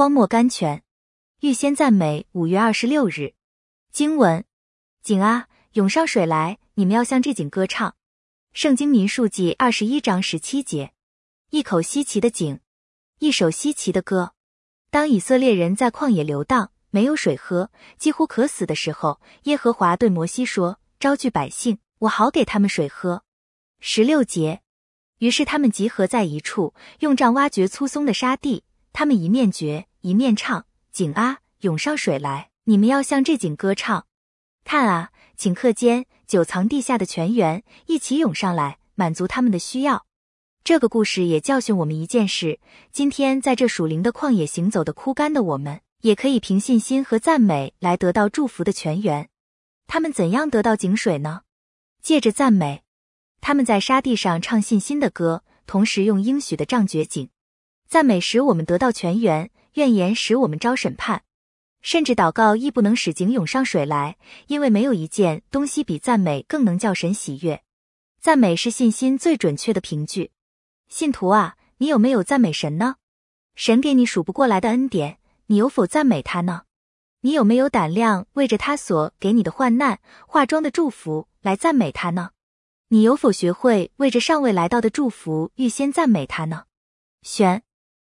荒漠甘泉。预先赞美。五月二十六日，经文：井啊，涌上水来！你们要向这井歌唱。圣经民数记二十一章十七节。一口稀奇的井，一首稀奇的歌。当以色列人在旷野流荡，没有水喝，几乎渴死的时候，耶和华对摩西说：“招聚百姓，我好给他们水喝。”十六节。于是他们集合在一处，用杖挖掘粗松的沙地。他们一面掘，一面唱。井啊，涌上水来！你们要向这井歌唱。看啊，顷刻间，久藏地下的泉源一起涌上来，满足他们的需要。这个故事也教训我们一件事：今天在这属灵的旷野行走的枯干的我们，也可以凭信心和赞美来得到祝福的泉源。他们怎样得到井水呢？借着赞美。他们在沙地上唱信心的歌，同时用应许的杖掘井。赞美使我们得到泉源。怨言使我们招审判，甚至祷告亦不能使井涌上水来，因为没有一件东西比赞美更能叫神喜悦。赞美是信心最准确的凭据。信徒啊，你有没有赞美神呢？神给你数不过来的恩典，你有否赞美他呢？你有没有胆量为着他所给你的患难、化妆的祝福来赞美他呢？你有否学会为着尚未来到的祝福预先赞美他呢？选。